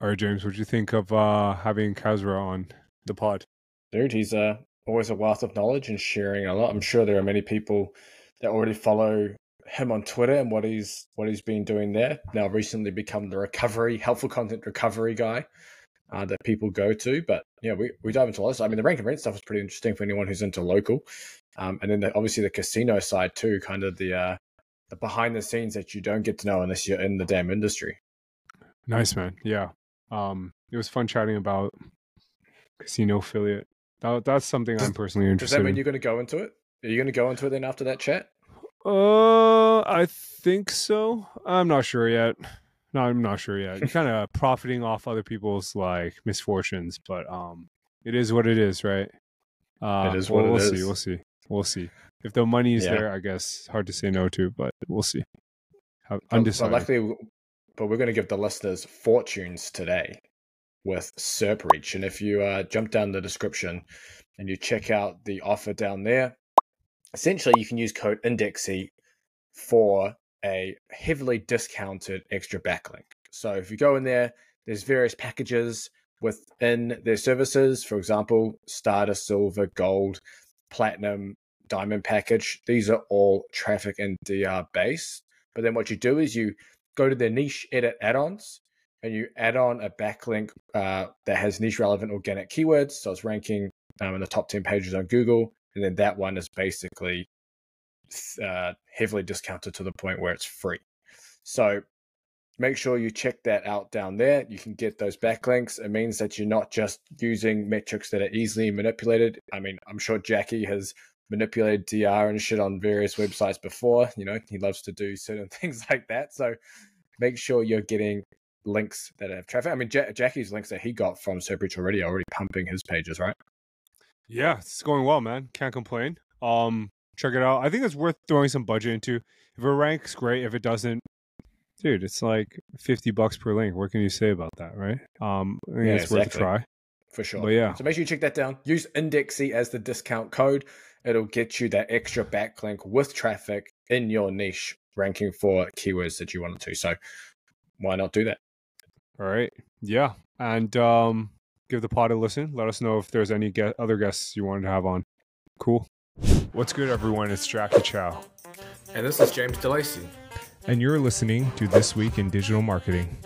All right, James, what do you think of uh, having Kasra on the pod? Dude, he's uh, always a wealth of knowledge and sharing a lot. I'm sure there are many people that already follow him on Twitter and what he's what he's been doing there. Now, recently become the recovery, helpful content recovery guy uh, that people go to. But yeah, we, we dive into a lot of stuff. I mean, the rank and rent stuff is pretty interesting for anyone who's into local. Um, and then the, obviously the casino side too, kind of the uh, the behind the scenes that you don't get to know unless you're in the damn industry. Nice man, yeah. Um, it was fun chatting about casino affiliate. That, that's something I'm personally interested. Does that mean in. you're going to go into it? Are you going to go into it then after that chat? Uh, I think so. I'm not sure yet. No, I'm not sure yet. You're kind of profiting off other people's like misfortunes, but um, it is what it is, right? Uh, it is what we'll, we'll see. We'll see. We'll see. If the money is Yeah. there, I guess hard to say no to, but we'll see. How- But- But Undecided. luckily, but we're going to give the listeners fortunes today with SerpReach. And if you uh, jump down the description and you check out the offer down there, essentially you can use code INDEXSY for a heavily discounted extra backlink. So if you go in there, there's various packages within their services. For example, starter, silver, gold, platinum, diamond package. These are all traffic and DR based. But then what you do is you go to their niche edit add-ons and you add on a backlink uh, that has niche relevant organic keywords. So it's ranking um, in the top 10 pages on Google. And then that one is basically uh, heavily discounted to the point where it's free. So make sure you check that out down there. You can get those backlinks. It means that you're not just using metrics that are easily manipulated. I mean, I'm sure Jacky has manipulated DR and shit on various websites before. You know, he loves to do certain things like that. So make sure you're getting links that have traffic. I mean, ja- Jacky's links that he got from SerpReach already are already pumping his pages, right? Yeah, it's going well, man. Can't complain. Um, check it out. I think it's worth throwing some budget into. If it ranks, great. If it doesn't, dude, it's like fifty bucks per link. What can you say about that, right? Um, I think Yeah, it's worth a try. For sure. But yeah. So make sure you check that down. Use Indexsy as the discount code. It'll get you that extra backlink with traffic in your niche ranking for keywords that you wanted to. So why not do that? All right. Yeah, and um, give the pod a listen. Let us know if there's any ge- other guests you wanted to have on. Cool. What's good, everyone? It's Jacky Chou, And this is James De Lacey. and you're listening to This Week in Digital Marketing.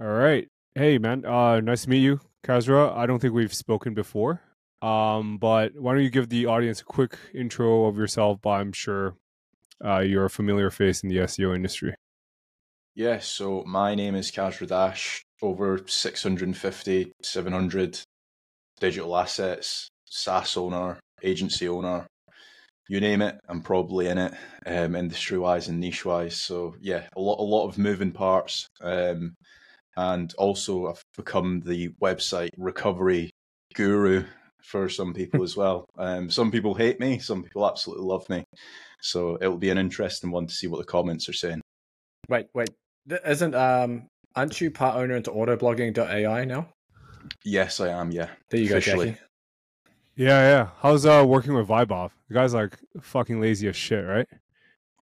All right. Hey, man. Uh, nice to meet you, Kasra. I don't think we've spoken before. Um, but why don't you give the audience a quick intro of yourself? But I'm sure uh, you're a familiar face in the SEO industry. Yeah, so my name is Kaz Dash, over 650, 700 digital assets, SaaS owner, agency owner, you name it, I'm probably in it, um, industry wise and niche wise. So yeah, a lot, a lot of moving parts. Um, and also I've become the website recovery guru for some people as well. Um, some people hate me, some people absolutely love me. So it'll be an interesting one to see what the comments are saying. Wait, wait. Isn't um aren't you part owner into autoblogging.ai now? Yes, I am. Yeah. There you go, Officially. Jacky. Yeah, yeah. How's uh working with Vibe The guy's like fucking lazy as shit, right?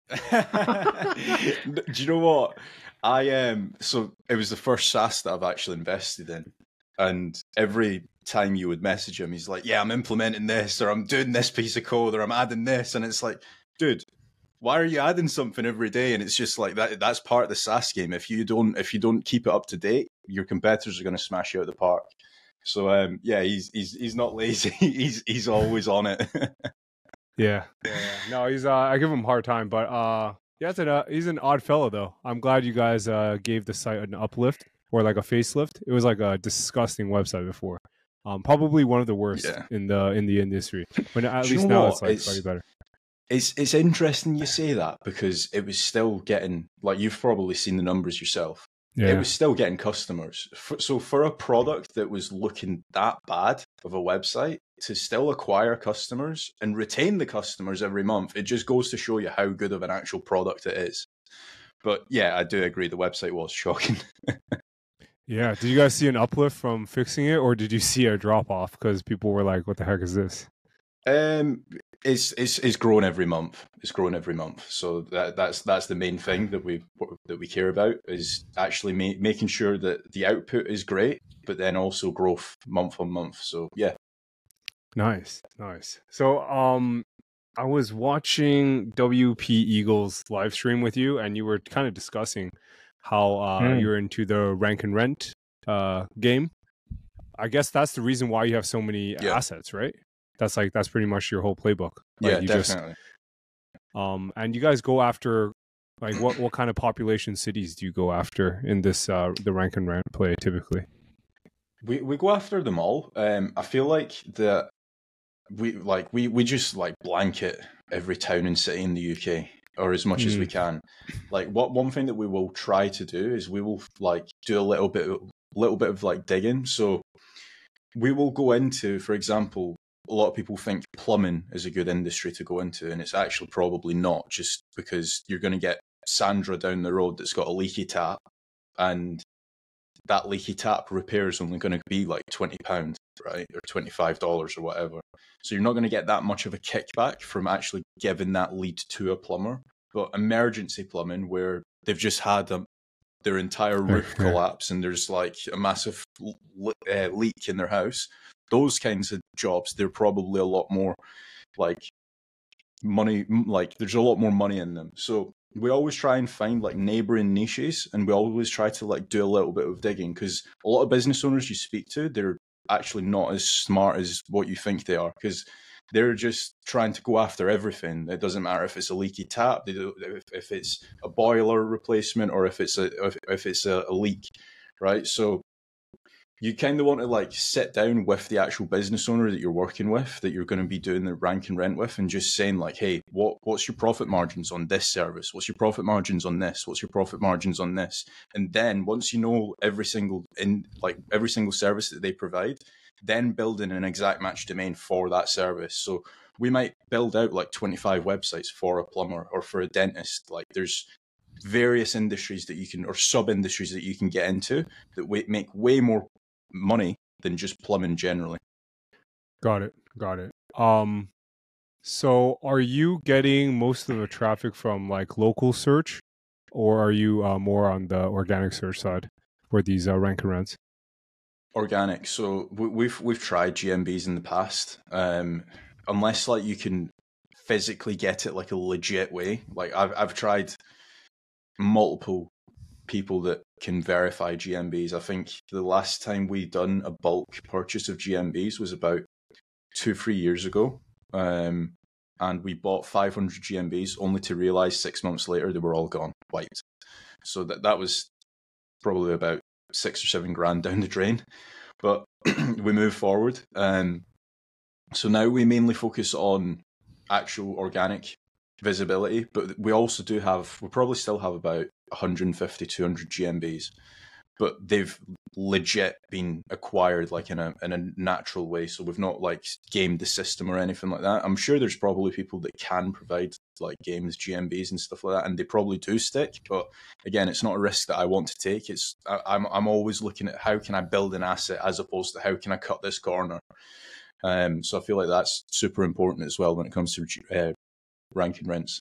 Do you know what? I um so it was the first SaaS that I've actually invested in. And every time you would message him, he's like, Yeah, I'm implementing this or I'm doing this piece of code or I'm adding this and it's like, dude, why are you adding something every day? And it's just like that that's part of the SaaS game. If you don't if you don't keep it up to date, your competitors are gonna smash you out of the park. So um yeah, he's he's he's not lazy. he's he's always on it. Yeah. yeah, yeah. No, he's uh I give him a hard time, but uh yeah, an, uh, he's an odd fellow though. I'm glad you guys uh gave the site an uplift or like a facelift. It was like a disgusting website before. Um probably one of the worst Yeah. in the in the industry. But at Do you least know now what? it's like It's- better. It's it's interesting you say that because it was still getting like you've probably seen the numbers yourself. Yeah. It was still getting customers. So for a product that was looking that bad of a website to still acquire customers and retain the customers every month, it just goes to show you how good of an actual product it is. But yeah, I do agree the website was shocking. yeah. Did you guys see an uplift from fixing it or did you see a drop off because people were like, What the heck is this? Um, it's it's it's growing every month. It's growing every month. So that that's that's the main thing that we that we care about is actually ma- making sure that the output is great, but then also growth month on month. So yeah. Nice, nice. So um, I was watching WP Eagles live stream with you, and you were kind of discussing how uh, Mm. you're into the rank and rent uh game. I guess that's the reason why you have so many Yeah. assets, right? That's like that's pretty much your whole playbook. Like, yeah, you just definitely. Um, and you guys go after like what what kind of population cities do you go after in this uh the rank and rent play typically? We we go after them all. Um, I feel like that we like we we just like blanket every town and city in the UK or as much as we hmm. can. Like what one thing that we will try to do is we will like do a little bit little bit of like digging. So we will go into, for example, a lot of people think plumbing is a good industry to go into, and it's actually probably not, just because you're going to get Sandra down the road that's got a leaky tap, and that leaky tap repair is only going to be like twenty pounds, right, or twenty five dollars or whatever. So you're not going to get that much of a kickback from actually giving that lead to a plumber. But emergency plumbing, where they've just had a, their entire roof Yeah. collapse and there's like a massive l- uh, leak in their house, those kinds of jobs, they're probably a lot more like money, like there's a lot more money in them. So we always try and find like neighboring niches and we always try to like do a little bit of digging because a lot of business owners you speak to, they're actually not as smart as what you think they are because they're just trying to go after everything. It doesn't matter if it's a leaky tap, do, if, if it's a boiler replacement, or if it's a if, if it's a, a leak, right? So you kind of want to like sit down with the actual business owner that you're working with, that you're going to be doing the rank and rent with, and just saying like, hey, what what's your profit margins on this service? What's your profit margins on this? What's your profit margins on this? And then once you know every single in like every single service that they provide, then building an exact match domain for that service. So we might build out like 25 websites for a plumber or for a dentist. Like there's various industries that you can, or sub industries that you can get into that make way more money than just plumbing generally. Got it. Got it. Um so are you getting most of the traffic from like local search or are you uh, more on the organic search side for these uh, rank and rents? Organic. So we, we've we've tried GMBs in the past. Um, unless like you can physically get it like a legit way. Like I've I've tried multiple people that can verify GMBs. I think the last time we done a bulk purchase of GMBs was about two three years ago. Um, and we bought 500 GMBs only to realize six months later they were all gone, wiped. So that that was probably about six or seven grand down the drain. But we move forward. Um, so now we mainly focus on actual organic visibility, but we also do have, we probably still have about 150, 200 GMBs, but they've legit been acquired like in a in a natural way. So we've not like gamed the system or anything like that. I'm sure there's probably people that can provide like games, GMBs and stuff like that, and they probably do stick. But again, it's not a risk that I want to take. It's I, I'm I'm always looking at how can I build an asset as opposed to how can I cut this corner. Um, so I feel like that's super important as well when it comes to uh, ranking rents.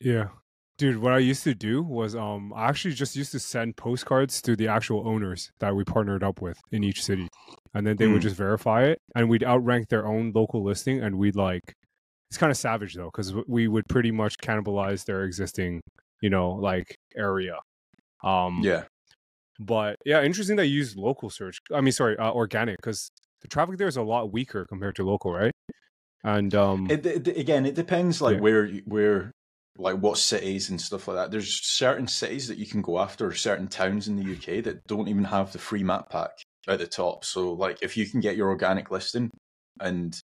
Yeah. Dude, what I used to do was um I actually just used to send postcards to the actual owners that we partnered up with in each city. And then they would Hmm. just verify it and we'd outrank their own local listing and we'd like it's kind of savage though cuz we would pretty much cannibalize their existing, you know, like area. Um Yeah, but yeah, interesting that you use local search. I mean, sorry, uh, organic cuz the traffic there is a lot weaker compared to local, right? And um It, it, again, it depends like Yeah. where where like what cities and stuff like that. There's certain cities that you can go after, or certain towns in the UK that don't even have the free map pack at the top. So like if you can get your organic listing and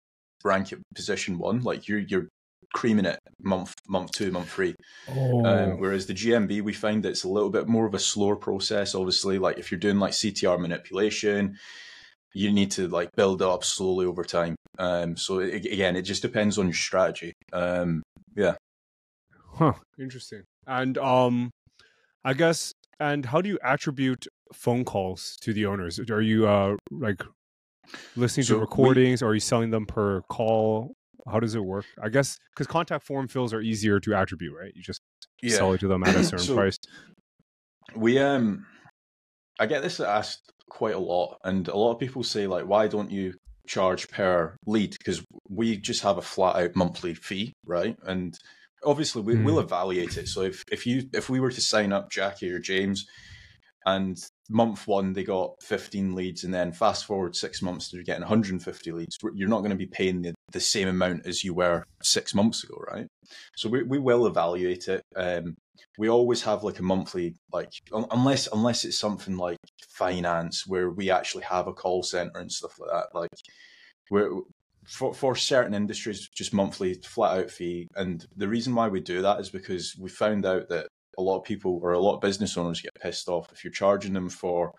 rank it position one, like you're you're creaming it month month two, month three. oh, Um, whereas the GMB, we find that it's a little bit more of a slower process. Obviously, like if you're doing like CTR manipulation, you need to like build it up slowly over time. Um, so it, again, it just depends on your strategy. Um, yeah. Huh. Interesting. And um, I guess. And how do you attribute phone calls to the owners? Are you uh like listening So to we- recordings? or are you selling them per call? How does it work? I guess because contact form fills are easier to attribute, right? You just Yeah. sell it to them at a certain So- price. We um, I get this asked quite a lot, and a lot of people say like, why don't you charge per lead? Because we just have a flat out monthly fee, right? And obviously we, we'll evaluate it. So if if you if we were to sign up Jacky or James, and month one they got 15 leads, and then fast forward six months they're getting 150 leads, you're not going to be paying the, the same amount as you were six months ago, right? So we we will evaluate it. Um, we always have like a monthly like unless unless it's something like finance where we actually have a call center and stuff like that like we're for, for certain industries just monthly flat out fee. And the reason why we do that is because we found out that a lot of people or a lot of business owners get pissed off. If you're charging them for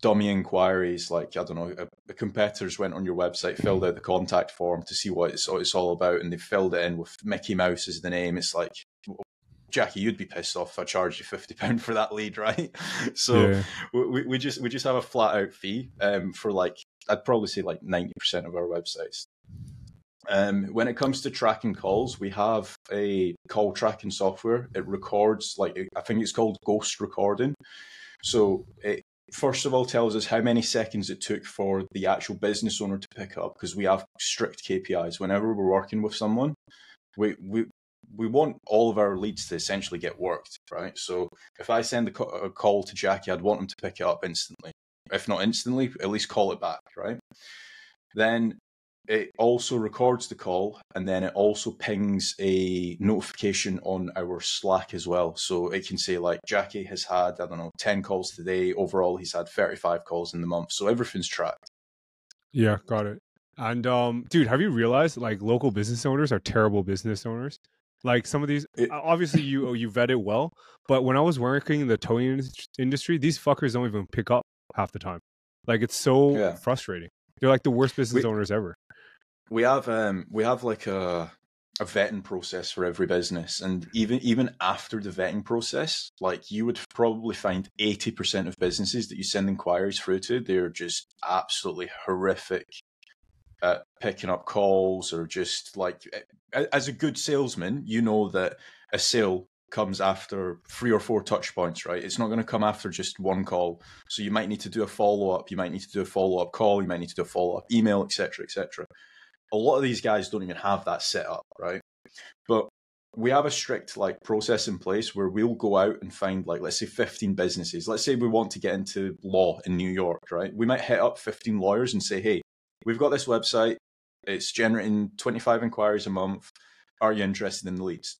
dummy inquiries like i don't know a, a competitors went on your website filled out the contact form to see what it's, what it's all about and they filled it in with mickey mouse as the name it's like Jacky, you'd be pissed off if I charged you fifty pound for that lead, right? So yeah. we, we just we just have a flat out fee um, for like I'd probably say like ninety percent of our websites. Um, when it comes to tracking calls, we have a call tracking software. It records like I think it's called ghost recording. So it first of all tells us how many seconds it took for the actual business owner to pick up because we have strict KPIs. Whenever we're working with someone, we we we want all of our leads to essentially get worked, right? So if I send a, call to Jacky, I'd want him to pick it up instantly. If not instantly, at least call it back, right? Then it also records the call and then it also pings a notification on our Slack as well. So it can say, like, Jacky has had, I don't know, 10 calls today. Overall, he's had 35 calls in the month. So everything's tracked. Yeah, got it. And um, dude, have you realized like local business owners are terrible business owners? Like some of these, It- obviously you you vet it well, but when I was working in the towing industry, these fuckers don't even pick up half the time. Like it's so Yeah. frustrating. They're like the worst business We- owners ever. we have um we have like a a vetting process for every business and even even after the vetting process like you would probably find 80% of businesses that you send inquiries through to they're just absolutely horrific at picking up calls or just like as a good salesman you know that a sale comes after three or four touch points right it's not going to come after just one call so you might need to do a follow-up you might need to do a follow-up call you might need to do a follow-up email etc etc a lot of these guys don't even have that set up, right? But we have a strict like process in place where we'll go out and find like let's say 15 businesses. Let's say we want to get into law in New York, right? We might hit up 15 lawyers and say, "Hey, we've got this website. It's generating 25 inquiries a month. Are you interested in the leads?"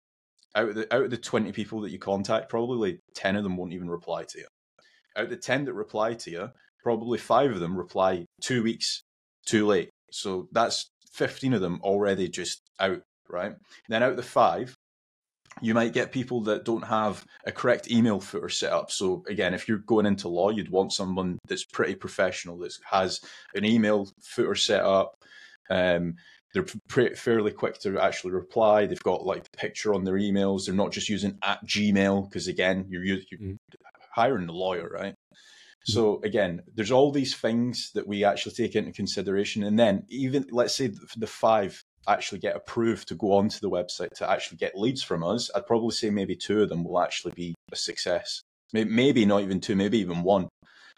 Out of the out of the 20 people that you contact, probably 10 of them won't even reply to you. Out of the 10 that reply to you, probably 5 of them reply 2 weeks too late. So that's 15 of them already just out, right? Then out of the five, you might get people that don't have a correct email footer set up. So again, if you're going into law, you'd want someone that's pretty professional, that has an email footer set up. Um, they're pretty, fairly quick to actually reply. They've got like the picture on their emails. They're not just using at Gmail because again, you're, you're Mhm. hiring a lawyer, right? So again, there's all these things that we actually take into consideration, and then even let's say the five actually get approved to go onto the website to actually get leads from us. I'd probably say maybe two of them will actually be a success. Maybe not even two, maybe even one.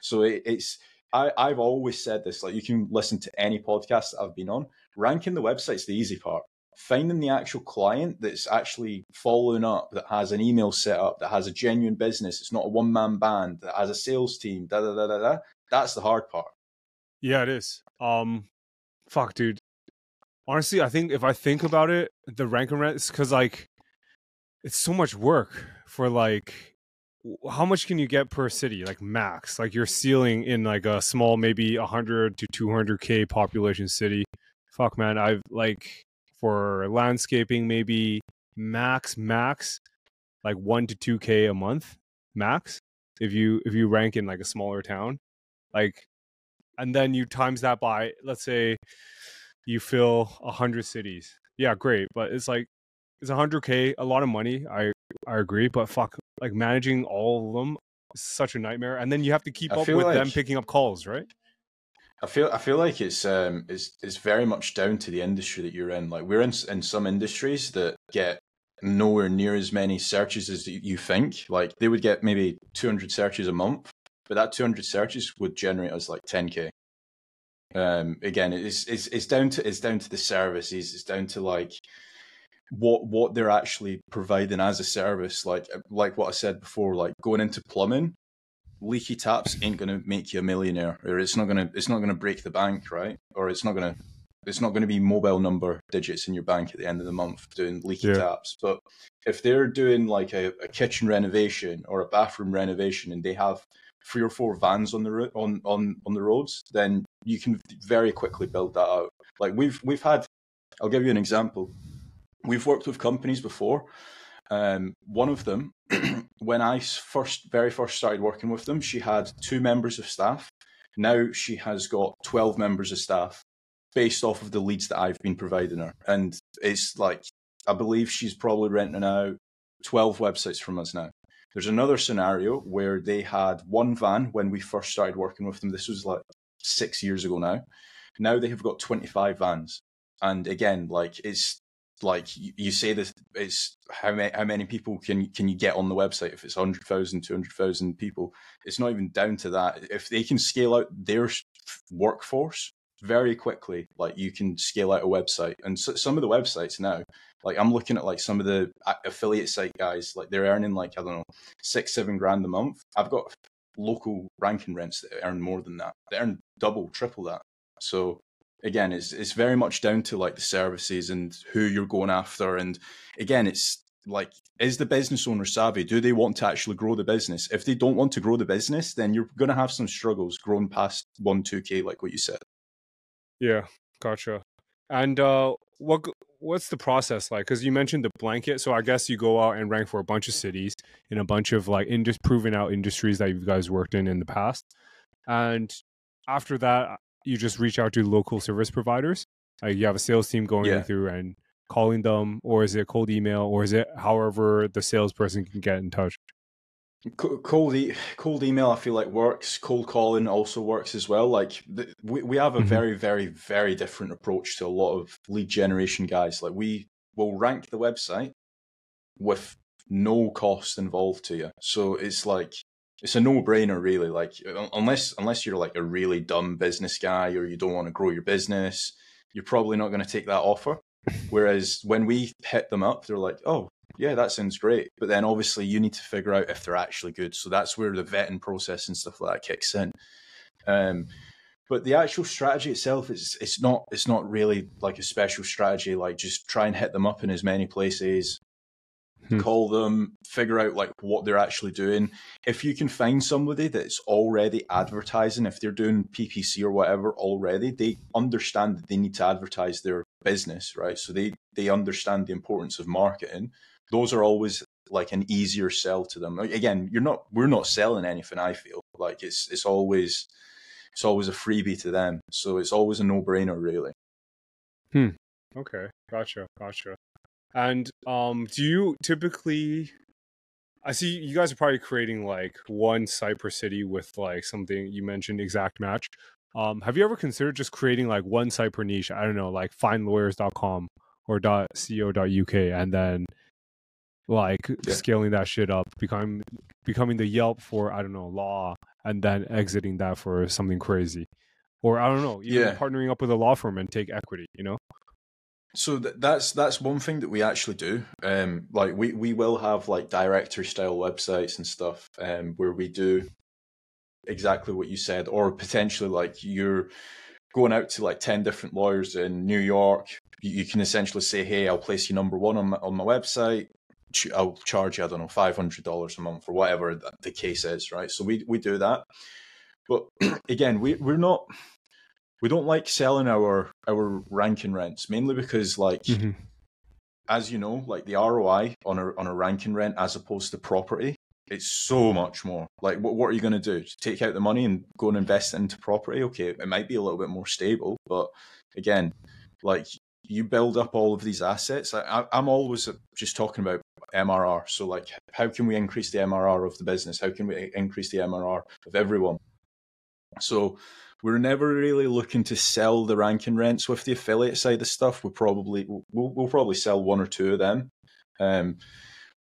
So it, it's I, I've always said this. Like you can listen to any podcast that I've been on. Ranking the website's the easy part. Finding the actual client that's actually following up, that has an email set up, that has a genuine business. It's not a one man band. That has a sales team. Da da da da da. That's the hard part. Yeah, it is. Um, fuck, dude. Honestly, I think if I think about it, the rank and rent because like it's so much work for like how much can you get per city like max? Like your ceiling in like a small maybe 100 to 200k population city. Fuck man i've like for landscaping maybe max max like 1 to 2k a month max if you if you rank in like a smaller town. Like and then you times that by let's say you fill a 100 cities yeah great but it's like it's a 100k a lot of money i i agree but fuck like managing all of them is such a nightmare and then you have to keep I up with them picking up calls right I feel I feel like it's um it's it's very much down to the industry that you're in. Like we're in in some industries that get nowhere near as many searches as you think. Like they would get maybe 200 searches a month, but that 200 searches would generate us like 10k. Um, again, it's it's it's down to it's down to the services. It's down to like what what they're actually providing as a service. Like like what I said before, like going into plumbing leaky taps ain't going to make you a millionaire, or it's not going to it's not going to break the bank, right? Or it's not going to it's not going to be mobile number digits in your bank at the end of the month doing leaky yeah. taps. But if they're doing like a, a, kitchen renovation or a bathroom renovation, and they have three or four vans on the on on on the roads, then you can very quickly build that out. Like we've we've had, I'll give you an example. We've worked with companies before. Um, one of them when I first, very first started working with them, she had two members of staff. Now she has got 12 members of staff based off of the leads that I've been providing her. And it's like, I believe she's probably renting out 12 websites from us now. There's another scenario where they had one van when we first started working with them. This was like six years ago now. Now they have got 25 vans. And again, like it's like you, say this it's how many how many people can can you get on the website if it's 100,000 200,000 people it's not even down to that if they can scale out their workforce very quickly like you can scale out a website and so, some of the websites now like i'm looking at like some of the uh, affiliate site guys like they're earning like i don't know six seven grand a month i've got local ranking rents that earn more than that they earn double triple that so again, it's it's very much down to like the services and who you're going after. And again, it's like, is the business owner savvy? Do they want to actually grow the business? If they don't want to grow the business, then you're going to have some struggles growing past one two k, like what you said. Yeah, gotcha. And uh, what what's the process like? Because you mentioned the blanket, so I guess you go out and rank for a bunch of cities in a bunch of like indus- proven out industries that you guys worked in in the past, and after that, you just reach out to local service providers. Like you have a sales team going yeah. through and calling them, or is it a cold email, or is it however the salesperson can get in touch? Cold, e- cold email, I feel like works. Cold calling also works as well. Like the, we we have a mm-hmm. very very very different approach to a lot of lead generation guys. Like we will rank the website with no cost involved to you. So it's like it's a no-brainer really like unless unless you're like a really dumb business guy or you don't want to grow your business you're probably not going to take that offer whereas when we hit them up they're like oh yeah that sounds great but then obviously you need to figure out if they're actually good so that's where the vetting process and stuff like that kicks in um, but the actual strategy itself is it's not it's not really like a special strategy like just try and hit them up in as many places hmm. call them, figure out like what they're actually doing. If you can find somebody that's already advertising, if they're doing PPC or whatever already, they understand that they need to advertise their business, right? So they they understand the importance of marketing. Those are always like an easier sell to them. Again, you're not we're not selling anything. I feel like it's it's always it's always a freebie to them. So it's always a no brainer, really. Hmm. Okay. Gotcha. Gotcha. And um, do you typically? I see you guys are probably creating like one site per city with like something you mentioned exact match. Um, have you ever considered just creating like one site per niche? I don't know, like findlawyers.com or .co.uk, and then like yeah. scaling that shit up, becoming becoming the Yelp for I don't know law, and then exiting that for something crazy, or I don't know, yeah, partnering up with a law firm and take equity. You know. So th- that's that's one thing that we actually do. Um, like we we will have like directory style websites and stuff, um, where we do exactly what you said, or potentially like you're going out to like ten different lawyers in New York. You, you can essentially say, "Hey, I'll place you number one on my, on my website. I'll charge you, I don't know, five hundred dollars a month or whatever the case is." Right. So we we do that, but again, we we're not we don't like selling our our ranking rents mainly because like mm-hmm. as you know like the ROI on a on a ranking rent as opposed to property it's so much more like what, what are you going to do take out the money and go and invest into property okay it might be a little bit more stable but again like you build up all of these assets I, i'm always just talking about mrr so like how can we increase the mrr of the business how can we increase the mrr of everyone So we're never really looking to sell the ranking rents with the affiliate side of stuff. We'll probably we'll, we'll probably sell one or two of them. Um,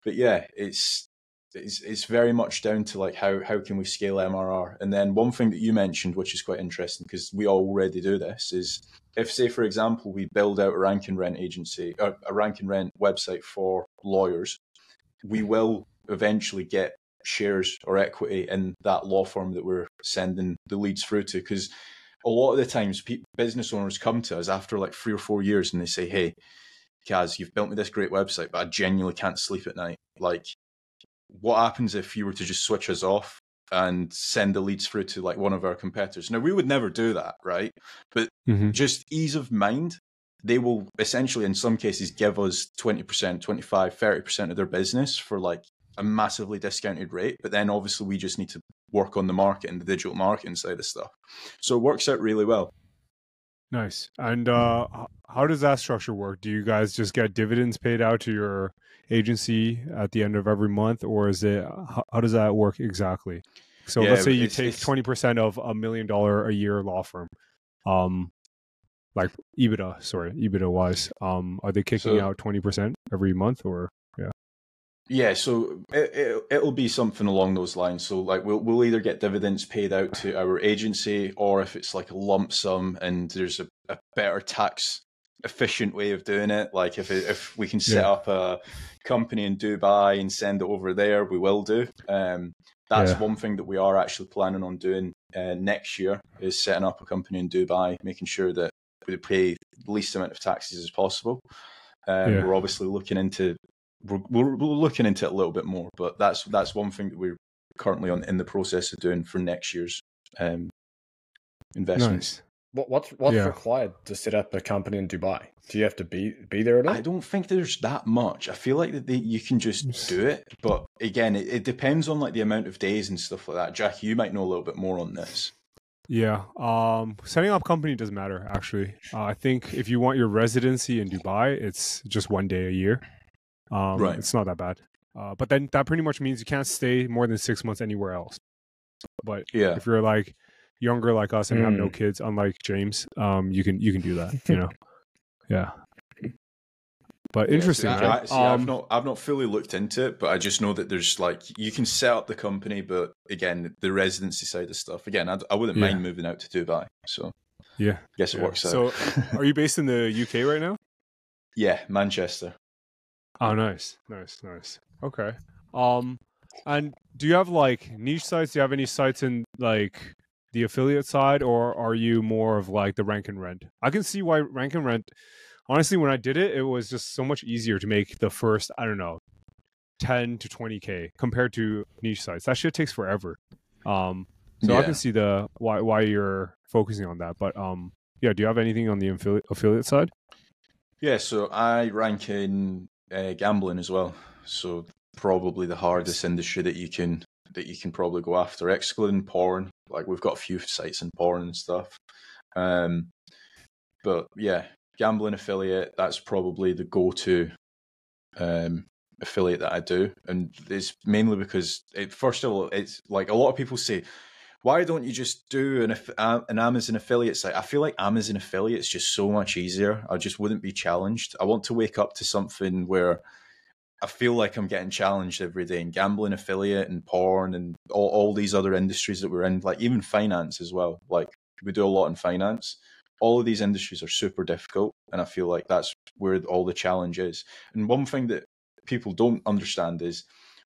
but yeah, it's it's it's very much down to like how how can we scale MRR. And then one thing that you mentioned, which is quite interesting because we already do this, is if say for example we build out a rank and rent agency, a, a rank and rent website for lawyers, we will eventually get shares or equity in that law firm that we're sending the leads through to. Because a lot of the times business owners come to us after like three or four years and they say hey kaz you've built me this great website but i genuinely can't sleep at night. Like what happens if you were to just switch us off and send the leads through to like one of our competitors now we would never do that right but mm-hmm. just ease of mind they will essentially in some cases give us 20% 25 30% of their business for like a massively discounted rate, but then obviously we just need to work on the market and the digital marketing side of stuff. So it works out really well. Nice. And uh, how does that structure work? Do you guys just get dividends paid out to your agency at the end of every month, or is it how, how does that work exactly? So yeah, let's say you take twenty percent of a million dollar a year law firm, um, like EBITDA, sorry, EBITDA wise, um, are they kicking so, out twenty percent every month, or yeah, yeah. so it, it will be something along those lines. So like we'll we'll either get dividends paid out to our agency, or if it's like a lump sum and there's a, a better tax efficient way of doing it. Like if it, if we can set yeah. up a company in Dubai and send it over there, we will do. Um, that's yeah. one thing that we are actually planning on doing uh, next year is setting up a company in Dubai, making sure that we pay the least amount of taxes as possible. Um, yeah. We're obviously looking into we're, we're, looking into it a little bit more, but that's that's one thing that we're currently on in the process of doing for next year's um, investments. Nice. What, what's what's yeah. required to set up a company in Dubai? Do you have to be be there at all? I don't think there's that much. I feel like that they, you can just do it, but again, it, it, depends on like the amount of days and stuff like that. Jack, you might know a little bit more on this. Yeah, um, setting up company doesn't matter actually. Uh, I think if you want your residency in Dubai, it's just one day a year. Um, right. It's not that bad. Uh, but then that pretty much means you can't stay more than six months anywhere else. But yeah, if you're like younger like us and mm. have no mm. kids, unlike James, um, you can you can do that. You know, yeah. But interesting. Yeah, I, see, um, I've not I've not fully looked into it, but I just know that there's like you can set up the company, but again, the residency side of stuff. Again, I, I wouldn't yeah. mind moving out to Dubai. So yeah, I guess it yeah. works out. So, are you based in the UK right now? Yeah, Manchester. Oh, nice, nice, nice. Okay. Um, and do you have like niche sites? Do you have any sites in like the affiliate side, or are you more of like the rank and rent? I can see why rank and rent. Honestly, when I did it, it was just so much easier to make the first. I don't know, ten to twenty k compared to niche sites. That shit takes forever. Um, so yeah. I can see the why why you're focusing on that. But um, yeah. Do you have anything on the affiliate affiliate side? Yeah, so I rank in uh, gambling as well. So probably the hardest industry that you can that you can probably go after, excluding porn. Like we've got a few sites in porn and stuff. Um, but yeah, gambling affiliate. That's probably the go-to um, affiliate that I do, and it's mainly because it, first of all, it's like a lot of people say, why don't you just do an an Amazon affiliate site? I feel like Amazon affiliate is just so much easier. I just wouldn't be challenged. I want to wake up to something where I feel like I'm getting challenged every day in gambling affiliate and porn and all, all these other industries that we're in, like even finance as well. Like we do a lot in finance. All of these industries are super difficult, and I feel like that's where all the challenge is. And one thing that people don't understand is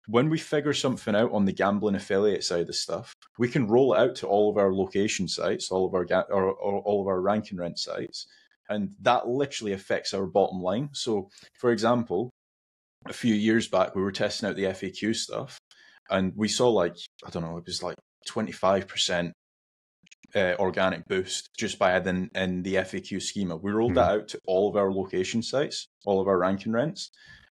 when we figure something out on the gambling affiliate side of stuff, we can roll it out to all of our location sites, all of our ga- or, or all of our rank and rent sites, and that literally affects our bottom line. So, for example, a few years back, we were testing out the FAQ stuff, and we saw like I don't know, it was like twenty five percent uh, organic boost just by adding in the FAQ schema. We rolled mm-hmm. that out to all of our location sites, all of our ranking rents,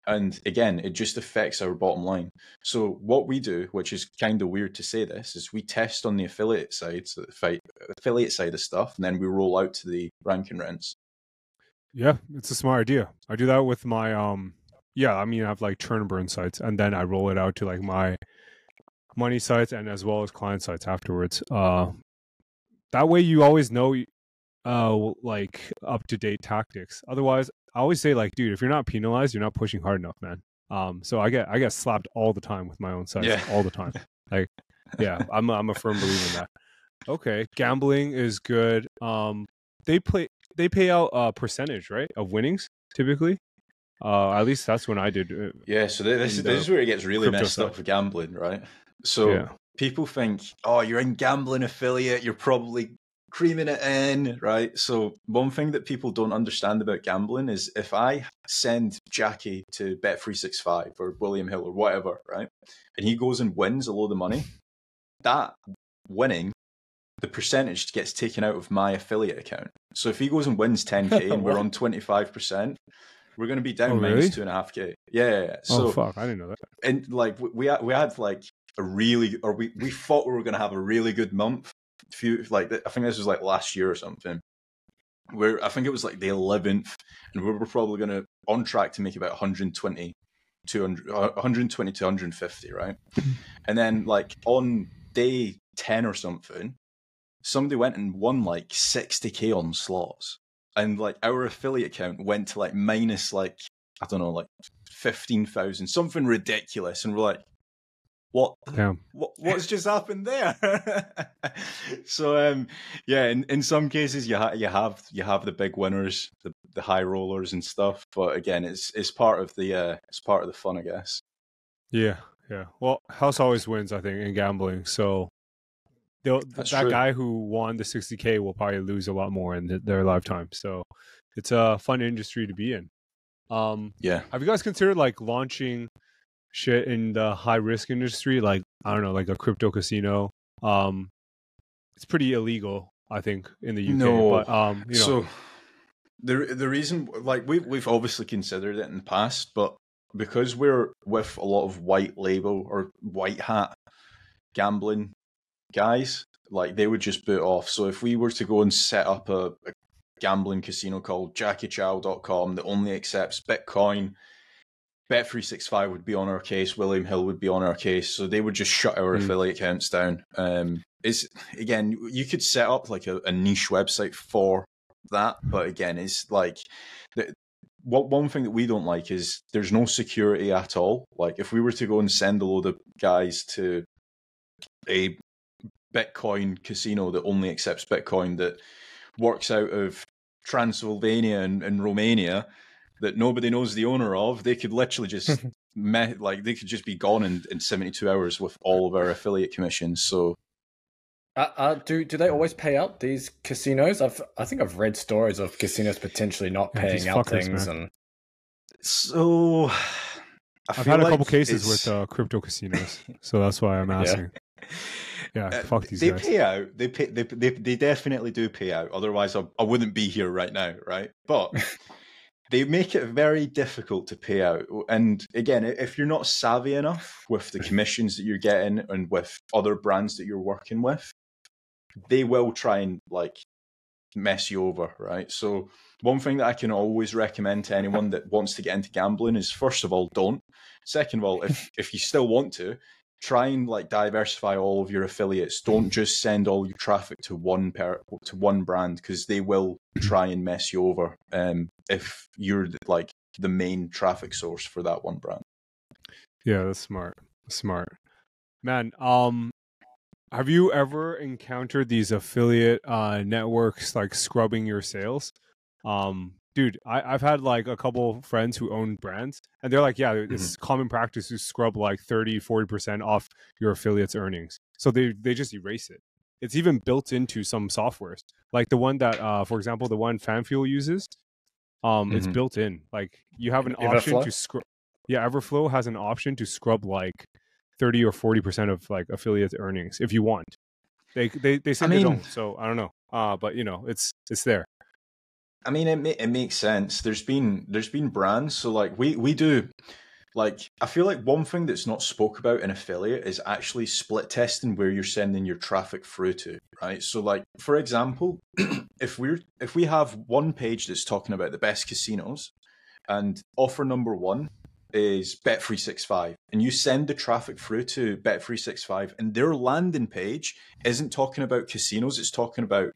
and again, it just affects our bottom line. So what we do, which is kind of weird to say this, is we test on the affiliate side, so the affiliate side of stuff, and then we roll out to the ranking rents. Yeah, it's a smart idea. I do that with my um yeah, I mean I have like churn and burn sites and then I roll it out to like my money sites and as well as client sites afterwards. Uh that way you always know uh like up to date tactics. Otherwise, I always say like, dude, if you're not penalized, you're not pushing hard enough, man. Um, so I get I get slapped all the time with my own sites, Yeah. all the time. Like, yeah, I'm a, I'm a firm believer in that. Okay, gambling is good. Um, they play they pay out a percentage, right, of winnings typically. Uh, at least that's when I did. uh, Yeah, so this, is this the is where it gets really crypto messed up for gambling, right? So Yeah. people think, oh, you're in gambling affiliate, you're probably creaming it in, right? So one thing that people don't understand about gambling is if I send Jacky to Bet365 or William Hill or whatever, right, and he goes and wins a load of money, that winning, the percentage gets taken out of my affiliate account. So if he goes and wins 10k and we're on 25%, we're going to be down Oh, minus really? two and a half k. Yeah, yeah. So oh fuck, I didn't know that. and like we we had, like a really or we we thought we were going to have a really good month few like i think this was like last year or something where i think it was like the 11th and we were probably going to on track to make about 120 200 uh, 120 to 150 right and then like on day 10 or something somebody went and won like 60k on slots and like our affiliate account went to like minus like i don't know like 15,000, something ridiculous. And we're like, what? Damn. What, what's just happened there? so, um, yeah, in, in some cases you, ha- you have you have the big winners, the, the high rollers and stuff. But again, it's it's part of the uh, it's part of the fun, I guess. Yeah, yeah. Well, house always wins, I think, in gambling. So that true. guy who won the 60k will probably lose a lot more in their lifetime. So it's a fun industry to be in. Um, Yeah. have you guys considered like launching shit in the high risk industry? Like I don't know, like a crypto casino. Um, it's pretty illegal, I think, in the UK. No. but um, you know, So the the reason like we we've obviously considered it in the past, but because we're with a lot of white label or white hat gambling guys, like they would just boot off. So if we were to go and set up a, a gambling casino called JackieChow.com that only accepts Bitcoin, Bet365 would be on our case, William Hill would be on our case, so they would just shut our Hmm. affiliate accounts down. Um, is again, you could set up like a, a niche website for that, but again, it's like the, what one thing that we don't like is there's no security at all. Like if we were to go and send a load of guys to a Bitcoin casino that only accepts Bitcoin that works out of Transylvania and, and Romania that nobody knows the owner of, they could literally just me- like they could just be gone in, in 72 hours with all of our affiliate commissions. So Uh, uh, do do they always pay out these casinos? I've I think I've read stories of casinos potentially not paying these out fuckers, things, man. and so I I've feel had a like couple cases it's- with uh, crypto casinos, so that's why I'm asking. Yeah, Uh, fuck these they guys. pay out. They pay. They, they they definitely do pay out. Otherwise, I, I wouldn't be here right now, right? But they make it very difficult to pay out. And again, if you're not savvy enough with the commissions that you're getting and with other brands that you're working with, they will try and like mess you over, right? So one thing that I can always recommend to anyone that wants to get into gambling is first of all, don't. Second of all, if if you still want to, try and like diversify all of your affiliates. Don't just send all your traffic to one per to one brand because they will try and mess you over. Um, if you're like the main traffic source for that one brand. Yeah, that's smart. Smart. Man, um have you ever encountered these affiliate uh networks like scrubbing your sales? Um dude, I, I've had like a couple friends who own brands and they're like, yeah, it's common practice to scrub like 30, 40% off your affiliates earnings. So they they just erase it. It's even built into some softwares. Like the one that uh for example, the one FanFuel uses, um it's Mhm. built in. Like you have an option Everflow? to scrub yeah, Everflow has an option to scrub like 30 or 40% of like affiliate earnings if you want. They they they say I they mean- don't, so I don't know. Uh but you know, it's it's there. I mean, it it makes sense. There's been there's been brands, so like we we do, like I feel like one thing that's not spoke about in affiliate is actually split testing where you're sending your traffic through to, right? So like for example, if we're if we have one page that's talking about the best casinos, and offer number one is Bet365 and you send the traffic through to Bet365 and their landing page isn't talking about casinos, it's talking about,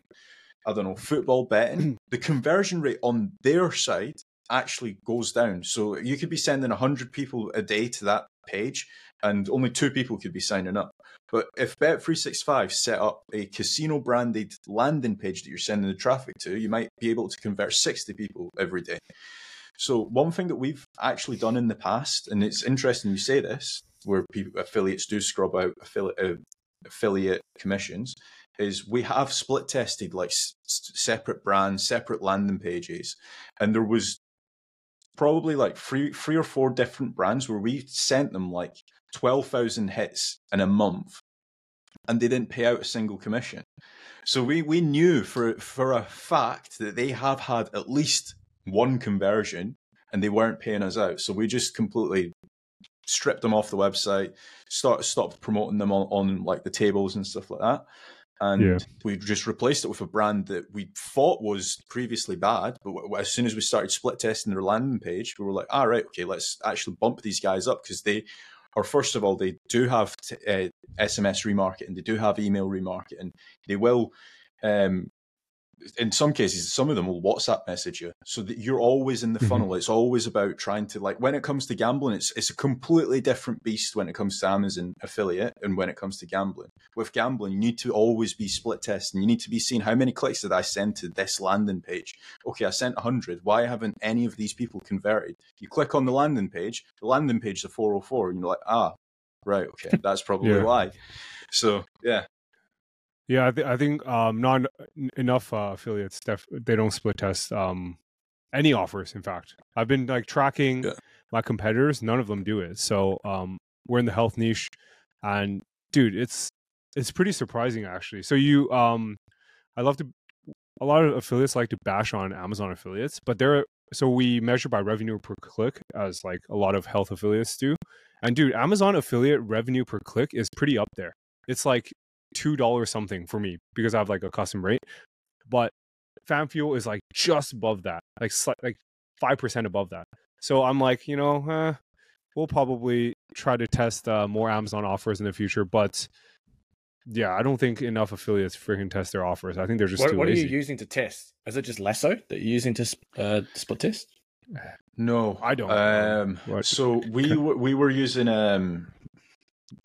I don't know, football betting, the conversion rate on their side actually goes down. So you could be sending 100 people a day to that page and only two people could be signing up. But if Bet365 set up a casino branded landing page that you're sending the traffic to, you might be able to convert 60 people every day. So one thing that we've actually done in the past, and it's interesting you say this, where people, affiliates do scrub out affiliate, uh, affiliate commissions, is we have split tested like s- separate brands, separate landing pages, and there was probably like three, three or four different brands where we sent them like twelve thousand hits in a month, and they didn't pay out a single commission. So we we knew for for a fact that they have had at least one conversion and they weren't paying us out. So we just completely stripped them off the website, start stopped promoting them on, on like the tables and stuff like that. And Yeah. we just replaced it with a brand that we thought was previously bad, but w- as soon as we started split testing their landing page, we were like, "All right, okay, let's actually bump these guys up because they or first of all, they do have t- uh, SMS remarketing, they do have email remarketing, they will um, in some cases, some of them will WhatsApp message you, so that you're always in the Mhm. funnel. It's always about trying to like when it comes to gambling, it's it's a completely different beast when it comes to Amazon affiliate and when it comes to gambling. With gambling, you need to always be split testing. You need to be seeing how many clicks did I send to this landing page. Okay, I sent hundred. Why haven't any of these people converted? You click on the landing page. The landing page is a 404, and you're like, ah, right, okay, that's probably Yeah. why. So yeah, Yeah, I, th- I think um, not en- enough uh, affiliates. Def- they don't split test um, any offers. In fact, I've been like tracking Yeah. my competitors. None of them do it. So um, we're in the health niche, and dude, it's it's pretty surprising actually. So you, um, I love to. A lot of affiliates like to bash on Amazon affiliates, but they're so we measure by revenue per click, as like a lot of health affiliates do. And dude, Amazon affiliate revenue per click is pretty up there. It's like two dollars something for me because I have like a custom rate. But FanFuel is like just above that, like like five percent above that. So I'm like, you know, uh, we'll probably try to test uh, more Amazon offers in the future. But yeah, I don't think enough affiliates freaking test their offers. I think they're just What, too what are you using to test? Is it just Lasso that you're using to uh, split test? No, I don't. Um, What? so we we were using um,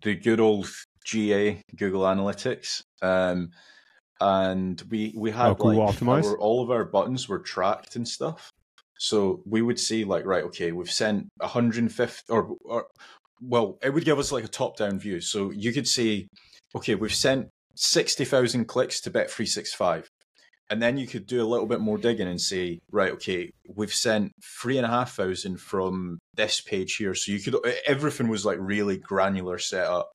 the good old GA Google Analytics, um, and we we had Oh, like our- all of our buttons were tracked and stuff. So we would see like right, okay, we've sent 150 or or well, it would give us like a top down view. So you could see, okay, we've sent 60,000 clicks to Bet365. And then you could do a little bit more digging and say, right, okay, we've sent three and a half thousand from this page here. So you could, everything was like really granular setup.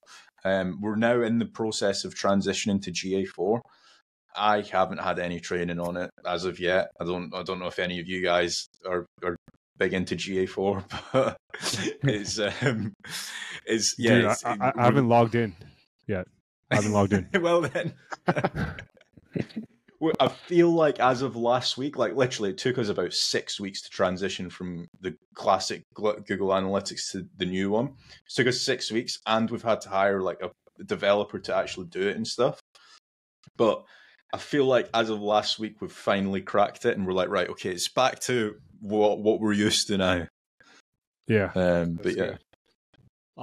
Um, we're now in the process of transitioning to GA4. I haven't had any training on it as of yet. I don't, I don't know if any of you guys are, are big into GA4, but it's, um, it's, yeah, Dude, it's- I, I, I haven't logged in yet. I haven't logged in. well then. Well, I feel like as of last week, like literally, it took us about six weeks to transition from the classic Google Analytics to the new one. It took us six weeks, and we've had to hire like a developer to actually do it and stuff. But I feel like as of last week, we've finally cracked it, and we're like, right, okay, it's back to what what we're used to now. Yeah. Um, but yeah, good.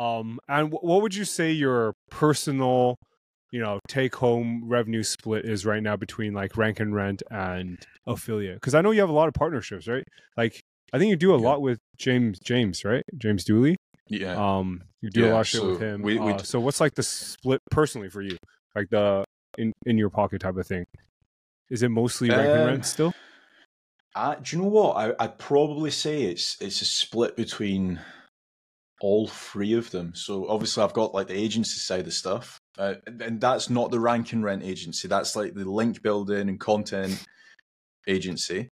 Um, and what would you say your personal, you know, take home revenue split is right now between like rank and rent and affiliate? Because I know you have a lot of partnerships, right? Like I think you do a Yeah. lot with James James, right? James Dooley. yeah. Um, you do a lot of shit with him. we- we Uh, d- so what's like the split personally for you? Like the in in your pocket type of thing. Is it mostly rank and Um, rent still? I, do you know what? I, I'd probably say it's it's a split between all three of them. So obviously, I've got like the agency side of stuff, uh, and, that's not the rank and rent agency. That's like the link building and content agency,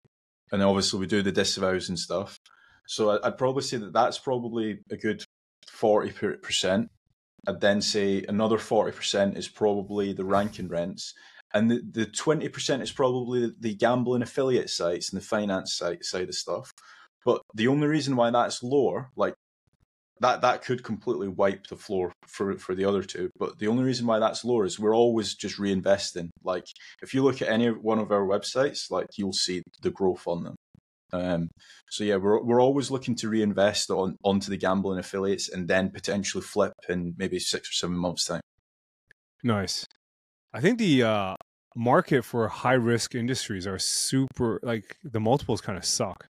and obviously we do the disavows and stuff. So I'd probably say that that's probably a good forty percent. I'd then say another forty percent is probably the rank and rents, and the, the 20% is probably the gambling affiliate sites and the finance site side of stuff. But the only reason why that's lower, like that that could completely wipe the floor for for the other two. But the only reason why that's lower is we're always just reinvesting. Like if you look at any one of our websites, like you'll see the growth on them. Um, so yeah, we're we're always looking to reinvest on onto the gambling affiliates and then potentially flip in maybe six or seven months time. Nice. I think the uh, market for high risk industries are super like the multiples kind of suck.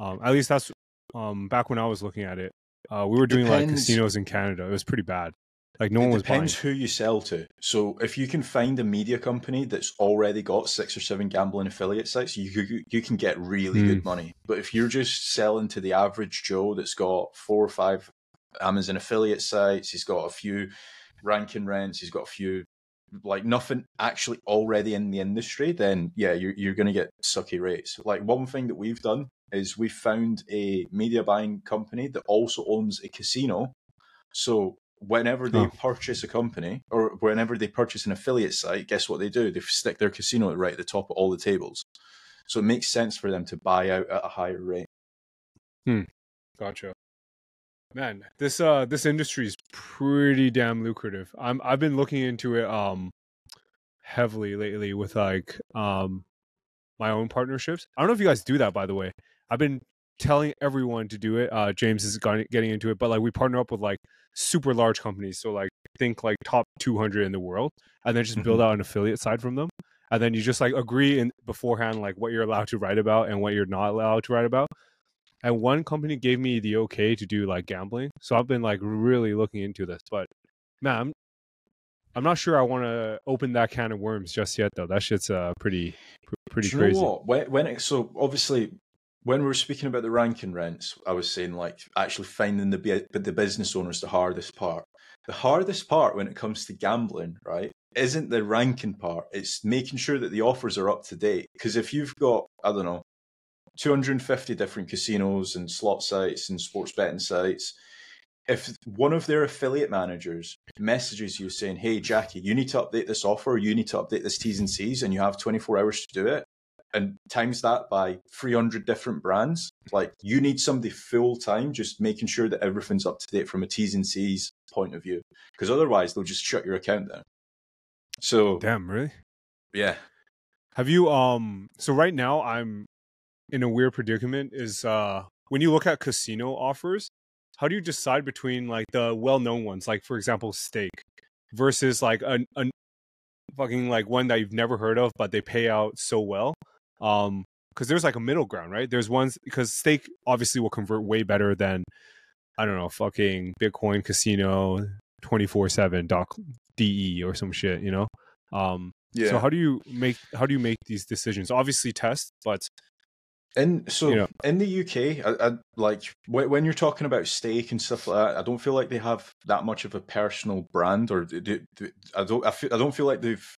Um, at least that's um, back when I was looking at it. Uh, we were doing depends. like casinos in Canada. It was pretty bad. Like no it one was depends who you sell to. So if you can find a media company that's already got six or seven gambling affiliate sites, you you can get really mm. good money. But if you're just selling to the average Joe that's got four or five Amazon affiliate sites, he's got a few ranking rents, he's got a few like nothing actually already in the industry, then yeah, you're you're going to get sucky rates. Like one thing that we've done is we found a media buying company that also owns a casino. So whenever they oh. purchase a company or whenever they purchase an affiliate site, guess what they do? They stick their casino right at the top of all the tables. So it makes sense for them to buy out at a higher rate. Hmm. Gotcha. Man, this uh this industry is pretty damn lucrative. I'm I've been looking into it um heavily lately with like um my own partnerships. I don't know if you guys do that by the way. I've been telling everyone to do it. Uh, James is getting into it, but like we partner up with like super large companies. So like think like top 200 in the world, and then just build mm-hmm. out an affiliate side from them. And then you just like agree in beforehand like what you're allowed to write about and what you're not allowed to write about. And one company gave me the okay to do like gambling, so I've been like really looking into this. But man, I'm, I'm not sure I want to open that can of worms just yet, though. That shit's uh pretty pretty crazy. When, when it, so obviously when we were speaking about the ranking rents, I was saying like actually finding the the business owners the hardest part. The hardest part when it comes to gambling, right, isn't the ranking part. It's making sure that the offers are up to date. Because if you've got, I don't know, 250 different casinos and slot sites and sports betting sites, if one of their affiliate managers messages you saying, "Hey, Jacky, you need to update this offer, you need to update this T's and C's, and you have 24 hours to do it," and times that by 300 different brands like you need somebody full time just making sure that everything's up to date from a t's and c's point of view because otherwise they'll just shut your account down. So damn really? Yeah. Have you um so right now i'm in a weird predicament is uh when you look at casino offers how do you decide between like the well-known ones like for example stake versus like a, a fucking like one that you've never heard of but they pay out so well? Um because there's like a middle ground right? There's ones because stake obviously will convert way better than i don't know fucking bitcoin casino 24 7 doc de or some shit you know? Um yeah. so how do you make how do you make these decisions? Obviously test but and so you know. in the UK, I, I, like when you're talking about stake and stuff like that, I don't feel like they have that much of a personal brand, or do, do, I don't. I, feel, I don't feel like they've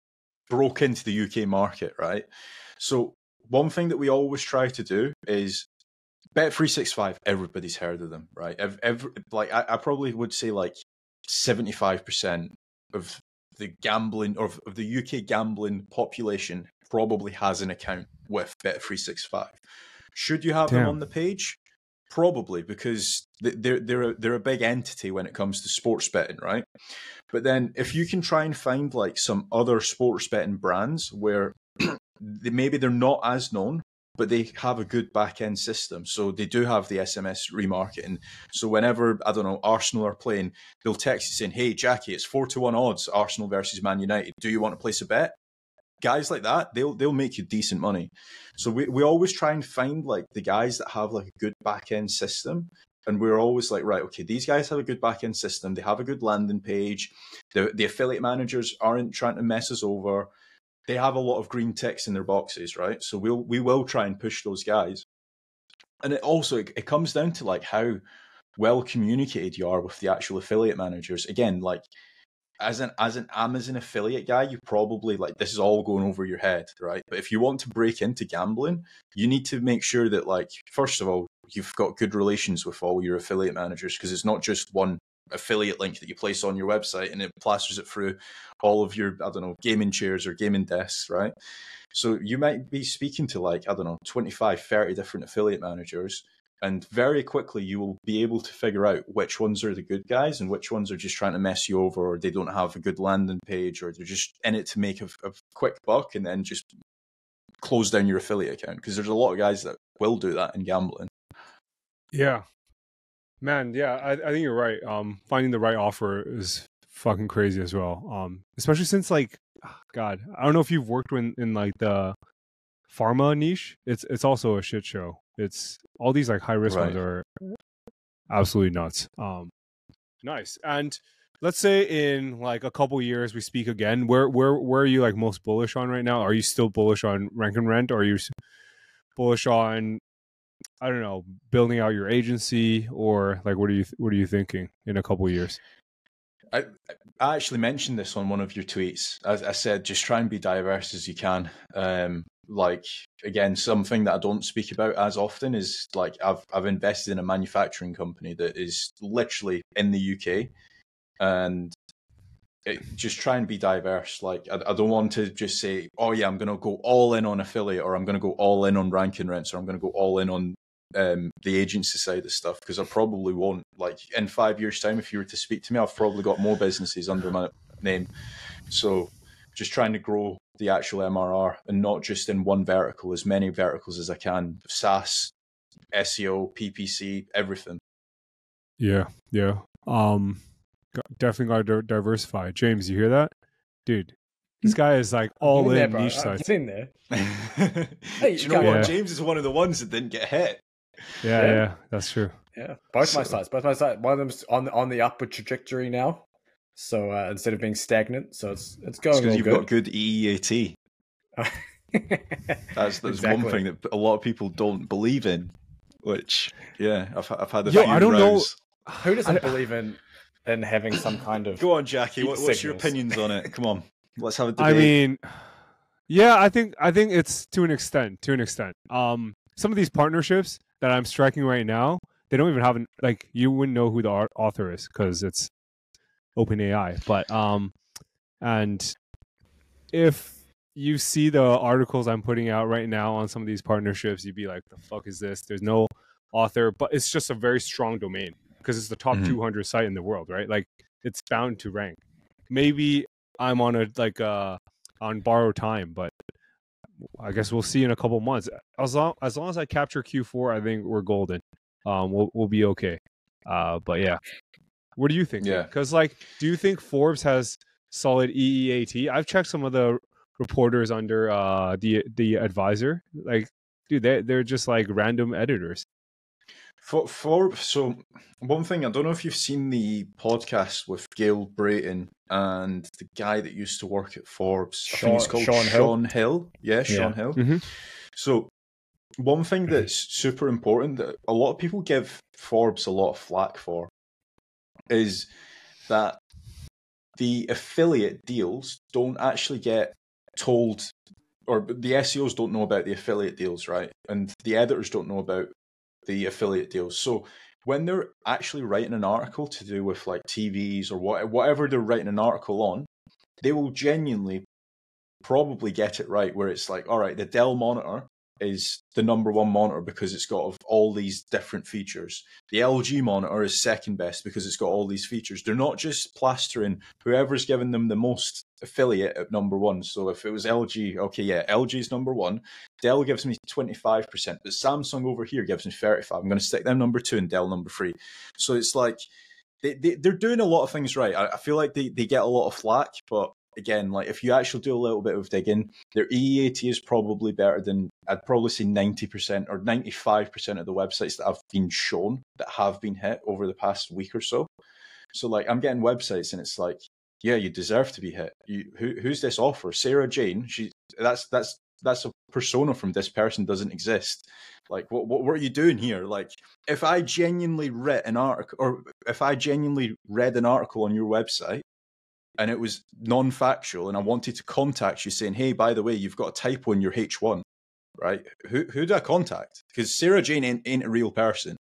broke into the UK market, right? So one thing that we always try to do is bet 365 everybody's heard of them right every, like I, I, probably would say like 75% of the gambling or of the uk gambling population probably has an account with bet 365 should you have Damn. them on the page probably because they're they're a, they're a big entity when it comes to sports betting right but then if you can try and find like some other sports betting brands where they, maybe they're not as known, but they have a good back end system. So they do have the SMS remarketing. So whenever, I don't know, Arsenal are playing, they'll text you saying, Hey, Jacky, it's four to one odds, Arsenal versus Man United. Do you want to place a bet? Guys like that, they'll they'll make you decent money. So we, we always try and find like the guys that have like a good back end system. And we're always like, right, okay, these guys have a good back end system. They have a good landing page. The the affiliate managers aren't trying to mess us over they have a lot of green ticks in their boxes, right? So we'll we will try and push those guys. And it also it, it comes down to like how well communicated you are with the actual affiliate managers. Again, like as an as an Amazon affiliate guy, you probably like this is all going over your head, right? But if you want to break into gambling, you need to make sure that like first of all, you've got good relations with all your affiliate managers because it's not just one affiliate link that you place on your website and it plasters it through all of your i don't know gaming chairs or gaming desks right so you might be speaking to like i don't know 25 30 different affiliate managers and very quickly you will be able to figure out which ones are the good guys and which ones are just trying to mess you over or they don't have a good landing page or they're just in it to make a, a quick buck and then just close down your affiliate account. Because there's a lot of guys that will do that in gambling. Yeah. Man yeah I, I think you're right. Um finding the right offer is fucking crazy as well. Um especially since like god i don't know if you've worked in, in like the pharma niche. It's it's also a shit show it's all these like high risk Right. ones are absolutely nuts. Um, nice. And let's say in like a couple years we speak again. Where where where are you like most bullish on right now? Are you still bullish on rank and rent? Or are you s- bullish on I don't know building out your agency or like what are you what are you thinking in a couple years? I, I actually mentioned this on one of your tweets. As I said, just try and be diverse as you can. Um, like again, something that I don't speak about as often is like I've I've invested in a manufacturing company that is literally in the UK, and it, just try and be diverse. Like I, I don't want to just say, oh yeah, I'm going to go all in on affiliate, or I'm going to go all in on ranking rents, or I'm going to go all in on um, the agency side of stuff because I probably won't. Like in five years' time, if you were to speak to me, I've probably got more businesses under my name. So just trying to grow the actual MRR and not just in one vertical, as many verticals as I can. SaaS, SEO, PPC, everything. Yeah, yeah. Um, definitely got to diversify. James, you hear that, dude? This guy is like all Get in there, niche sites. Get in there. Do you know what? on. James is one of the ones that didn't get hit. Yeah, Yeah. yeah, that's true. Yeah, both my sites. Both my sites. One of them's on on the upward trajectory now. So uh, instead of being stagnant, so it's it's going because you've good. got good EEAT. That's that's Exactly. one thing that a lot of people don't believe in. Which, yeah, I've I've had a Yo, few I don't know- Who doesn't believe in in having some kind of Go on, Jacky. What, what's your opinions on it? Come on, let's have a debate. I mean, yeah, I think I think it's to an extent, to an extent. Um, some of these partnerships that I'm striking right now, they don't even have an like you wouldn't know who the author is because it's OpenAI. But um, and if you see the articles I'm putting out right now on some of these partnerships, you'd be like, "The fuck is this?" There's no author, but it's just a very strong domain because it's the top Mhm. 200 site in the world, right? Like it's bound to rank. Maybe I'm on a like uh on borrowed time, but I guess we'll see in a couple months. As long as long as I capture Q4, I think we're golden. Um, we'll we'll be okay. Uh, but yeah, what do you think? Yeah. because like, do you think Forbes has solid EEAT? I've checked some of the reporters under uh the the advisor. Like, dude, they they're just like random editors. For, for so one thing, I don't know if you've seen the podcast with Gael Breton and the guy that used to work at Forbes. I think he's called Sean Sean Hill? Hill. Yeah, Sean Hill. Mm-hmm. So one thing that's super important that a lot of people give Forbes a lot of flack for is that the affiliate deals don't actually get told or the SEOs don't know about the affiliate deals, right? And the editors don't know about the affiliate deals. So when they're actually writing an article to do with like TVs or what, whatever they're writing an article on, they will genuinely probably get it right. Where it's like, all right, the Dell monitor is the number one monitor because it's got all these different features. The LG monitor is second best because it's got all these features. They're not just plastering whoever's given them the most affiliate at number one. So if it was LG, okay, yeah, LG is number one. Dell gives me 25%, but Samsung over here gives me 35. I'm going to stick them number two and Dell number three. So it's like they, they, they're doing a lot of things right. I, I feel like they, they get a lot of flack, but again, like if you actually do a little bit of digging, their EEAT is probably better than I'd probably say 90% or 95% of the websites that I've been shown that have been hit over the past week or so. So like I'm getting websites and it's like, yeah, you deserve to be hit. You who who's this offer? Sarah Jane. She that's that's that's a persona from this person doesn't exist. Like what what, what are you doing here? Like if I genuinely read an article or if I genuinely read an article on your website and it was non-factual and I wanted to contact you saying, "Hey, by the way, you've got a typo in your H1." Right? Who who do I contact? Because Sarah Jane ain't, ain't a real person.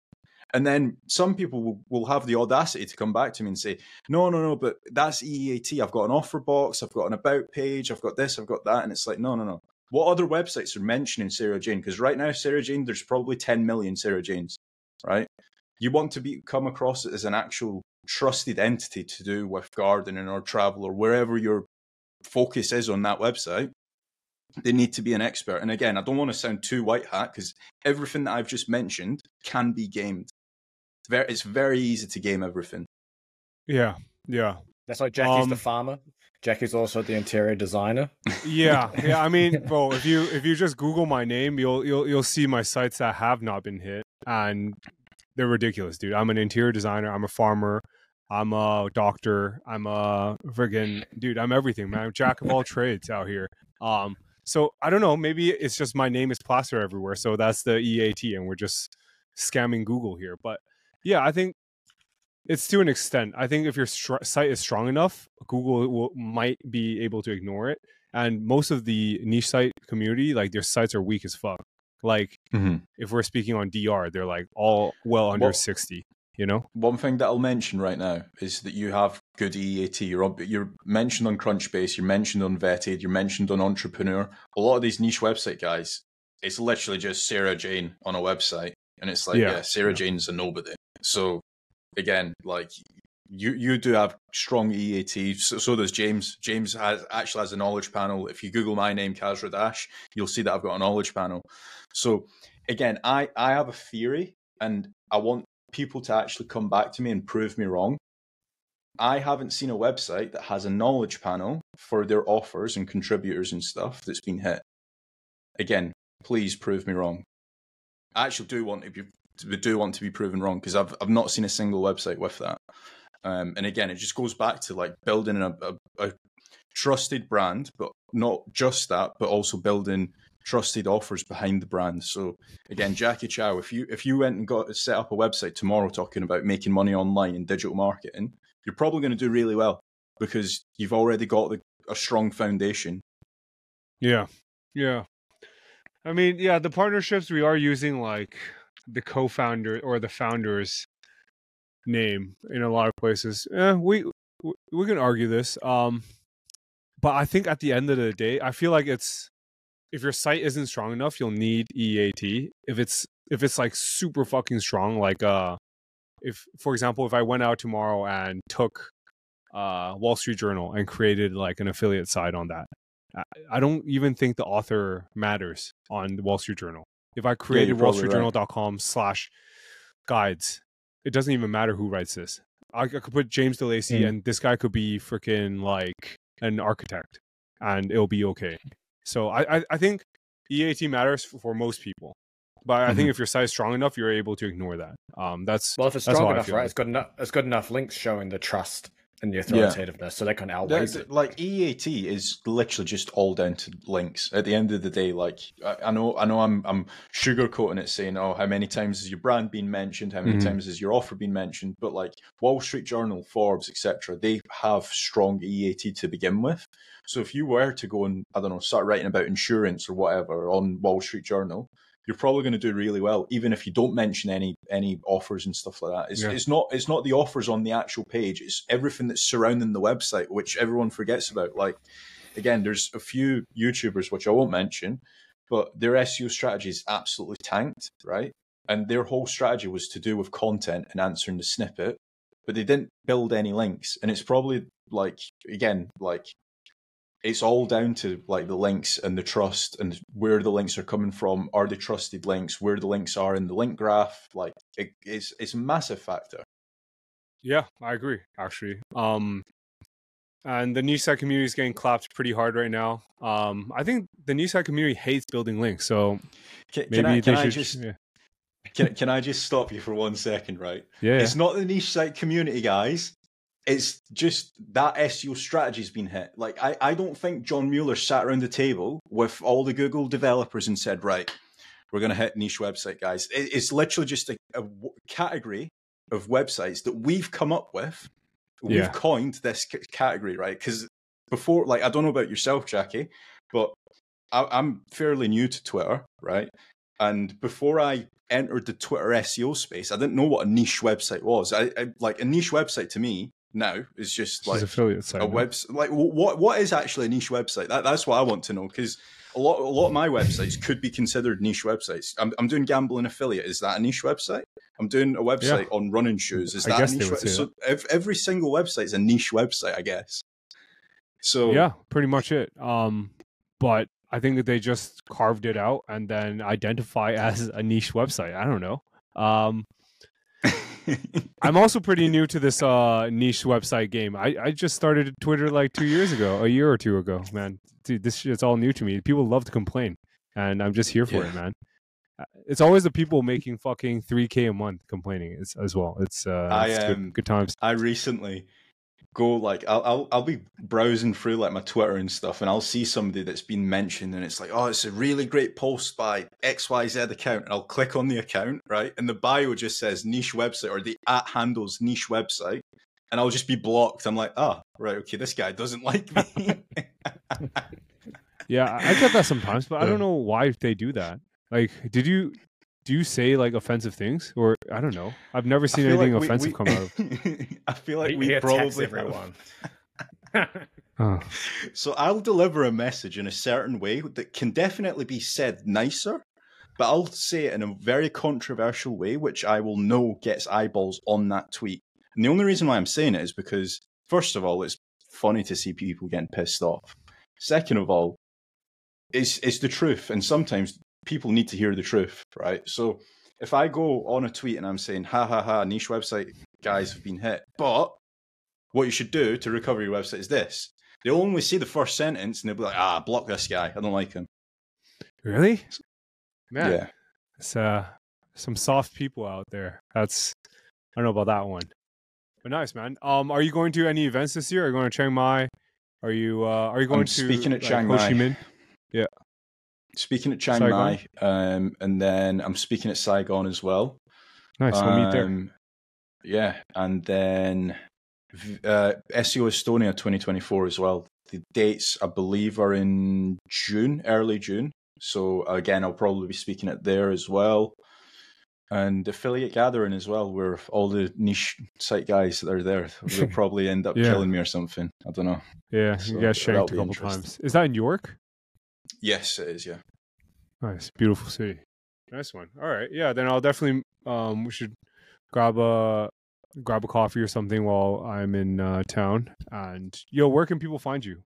And then some people will, will have the audacity to come back to me and say, no, no, no, but that's EEAT. I've got an author box, I've got an about page, I've got this, I've got that. And it's like, no, no, no. What other websites are mentioning Sarah Jane? Because right now, Sarah Jane, there's probably 10 million Sarah Janes. right? You want to be come across as an actual trusted entity to do with gardening or travel or wherever your focus is on that website. They need to be an expert. And again, I don't want to sound too white hat because everything that I've just mentioned can be gamed. It's very easy to game everything. Yeah, yeah. That's why Jacky's Um, the farmer. Jacky's also the interior designer. yeah, yeah. I mean, bro, if you if you just Google my name, you'll you'll you'll see my sites that have not been hit, and they're ridiculous, dude. I'm an interior designer. I'm a farmer. I'm a doctor. I'm a friggin' dude. I'm everything, man. I'm jack of all trades out here. Um, so I don't know. Maybe it's just my name is plaster everywhere, so that's the EAT, and we're just scamming Google here. But yeah, I think it's to an extent. I think if your str- site is strong enough, Google will, might be able to ignore it. And most of the niche site community, like their sites are weak as fuck. Like mm-hmm. if we're speaking on DR, they're like all well under Well- sixty. You know? One thing that I'll mention right now is that you have good EAT. You're, you're mentioned on Crunchbase, you're mentioned on Vetted, you're mentioned on Entrepreneur. A lot of these niche website guys, it's literally just Sarah Jane on a website. And it's like, Yeah, yeah, Sarah yeah. Jane's a nobody. So again, like you you do have strong EAT. So, so does James. James has actually has a knowledge panel. If you Google my name, Kasra Dash, you'll see that I've got a knowledge panel. So again, I I have a theory, and I want people to actually come back to me and prove me wrong. I haven't seen a website that has a knowledge panel for their offers and contributors and stuff that's been hit. Again, please prove me wrong. I actually do want to be do want to be proven wrong because I've I've not seen a single website with that. Um, and again, it just goes back to like building a, a, a trusted brand, but not just that, but also building trusted offers behind the brand. So again, Jacky Chou, if you if you went and got set up a website tomorrow talking about making money online and digital marketing, you're probably going to do really well because you've already got the, a strong foundation. Yeah. Yeah. I mean, yeah, the partnerships we are using like the co-founder or the founder's name in a lot of places. Eh, we we- we can argue this. Um but I think at the end of the day, I feel like it's if your site isn't strong enough, you'll need EAT. If it's if it's like super fucking strong, like uh if for example, if I went out tomorrow and took uh Wall Street Journal and created like an affiliate site on that. I- I don't even think the author matters on the Wall Street Journal. If I created you're probably right. slash guides, it doesn't even matter who writes this. I, I could put James De Lacey Mm. and this guy could be freaking like an architect and it'll be okay. So I, I, I think EAT matters for, for most people. But I think if your site is strong enough, you're able to ignore that. Um, that's Well, if it's strong enough, right? It's got enough. It's got enough links showing the trust and the authoritativeness, so they can outweigh it. like EAT is literally just all down to links. At the end of the day, like I, I know, I know, I'm I'm sugarcoating it, saying, "Oh, how many times has your brand been mentioned? How many Mhm. times has your offer been mentioned?" But like Wall Street Journal, Forbes, etc., they have strong EAT to begin with. So if you were to go and I don't know, start writing about insurance or whatever on Wall Street Journal, you're probably going to do really well, even if you don't mention any any offers and stuff like that. It's, Yeah. it's not it's not the offers on the actual page; it's everything that's surrounding the website, which everyone forgets about. Like again, there's a few YouTubers which I won't mention, but their SEO strategy is absolutely tanked, right? And their whole strategy was to do with content and answering the snippet, but they didn't build any links, and it's probably like again like it's all down to like the links and the trust and where the links are coming from. Are they trusted links? Where the links are in the link graph? Like it, it's it's a massive factor. Yeah, I agree. Actually, um, and the niche site community is getting clapped pretty hard right now. Um, I think the niche site community hates building links, so Can, maybe can I, can they I should. just yeah. can, can I just stop you for one second, right? yeah, It's not the niche site community, guys. It's just that SEO strategy's been hit. Like I, I don't think John Mueller sat around the table with all the Google developers and said, right, we're going to hit niche website, guys. It, it's literally just a, a w- category of websites that we've come up with. We've Yeah. coined this c- category, right? Because before, like, I don't know about yourself, Jacky, but I, I'm fairly new to Twitter, right? And before I entered the Twitter SEO space, I didn't know what a niche website was. I, I like a niche website to me now is just like affiliate site. a website. Like what what is actually a niche website? That, that's what I want to know because a lot a lot of my websites could be considered niche websites. I'm I'm doing gambling affiliate. Is that a niche website? I'm doing a website yeah. on running shoes. Is I that a niche? Website? So every single website is a niche website, I guess. So yeah, pretty much it. Um, but I think that they just carved it out and then identify as a niche website. I don't know. Um, I'm also pretty new to this uh, niche website game. I, I just started Twitter like two years ago, a year or two ago, man. Dude, this shit's all new to me. People love to complain, and I'm just here for yeah. it, man. Uh, it's always the people making fucking 3k a month complaining as, as well. It's uh, I, it's good, um, good times. I recently go like I'll, I'll I'll be browsing through like my Twitter and stuff, and I'll see somebody that's been mentioned, and it's like, oh, it's a really great post by X Y Z account, and I'll click on the account, right, and the bio just says niche website or the at handles niche website, and I'll just be blocked. I'm like, oh, right, okay, this guy doesn't like me. yeah, I get that sometimes, but I don't know why they do that. Like, did you do you say like offensive things or I don't know? I've never seen anything like we, offensive we, come out of. I feel like we, we probably everyone. oh. So I'll deliver a message in a certain way that can definitely be said nicer, but I'll say it in a very controversial way, which I will know gets eyeballs on that tweet. And the only reason why I'm saying it is because, first of all, it's funny to see people getting pissed off. Second of all, it's it's the truth, and sometimes people need to hear the truth, right? So if I go on a tweet and I'm saying, ha ha ha, niche website guys have been hit, but what you should do to recover your website is this. They'll only see the first sentence and they'll be like, ah, block this guy. I don't like him. Really? Man. Yeah. It's uh, some soft people out there. That's, I don't know about that one. But nice, man. Um, are you going to any events this year? Are you going to Chiang Mai? Are you uh, are you going I'm to speaking at like, Chiang Mai? Ho Chi Minh? Yeah speaking at Chiang Saigon. Mai, um, and then I'm speaking at Saigon as well. Nice, we'll meet there. Um, yeah, and then uh, SEO Estonia 2024 as well. The dates, I believe, are in June, early June. So again, I'll probably be speaking at there as well. And affiliate gathering as well, where all the niche site guys that are there will probably end up yeah. killing me or something. I don't know. Yeah, so you guys shanked a couple times. Is that in York? Yes, it is. Yeah. Nice, beautiful city. Nice one. All right, yeah. Then I'll definitely. Um, we should grab a grab a coffee or something while I'm in uh, town. And yo, where can people find you?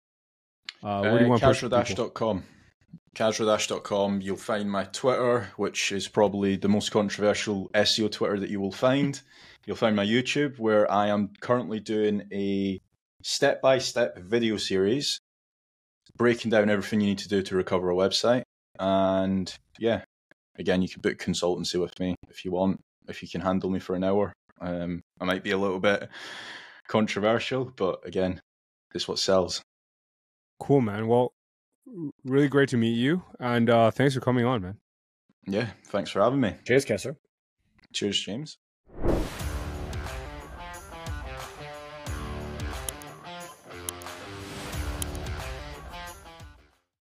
Uh, where do you uh, want Kasradash.com. Kasradash.com. You'll find my Twitter, which is probably the most controversial SEO Twitter that you will find. You'll find my YouTube, where I am currently doing a step by step video series breaking down everything you need to do to recover a website. And yeah, again, you can book consultancy with me if you want, if you can handle me for an hour. Um, I might be a little bit controversial, but again, it's what sells. Cool, man. Well, really great to meet you, and uh, thanks for coming on, man. Yeah, thanks for having me. Cheers, Kasra. Cheers, James.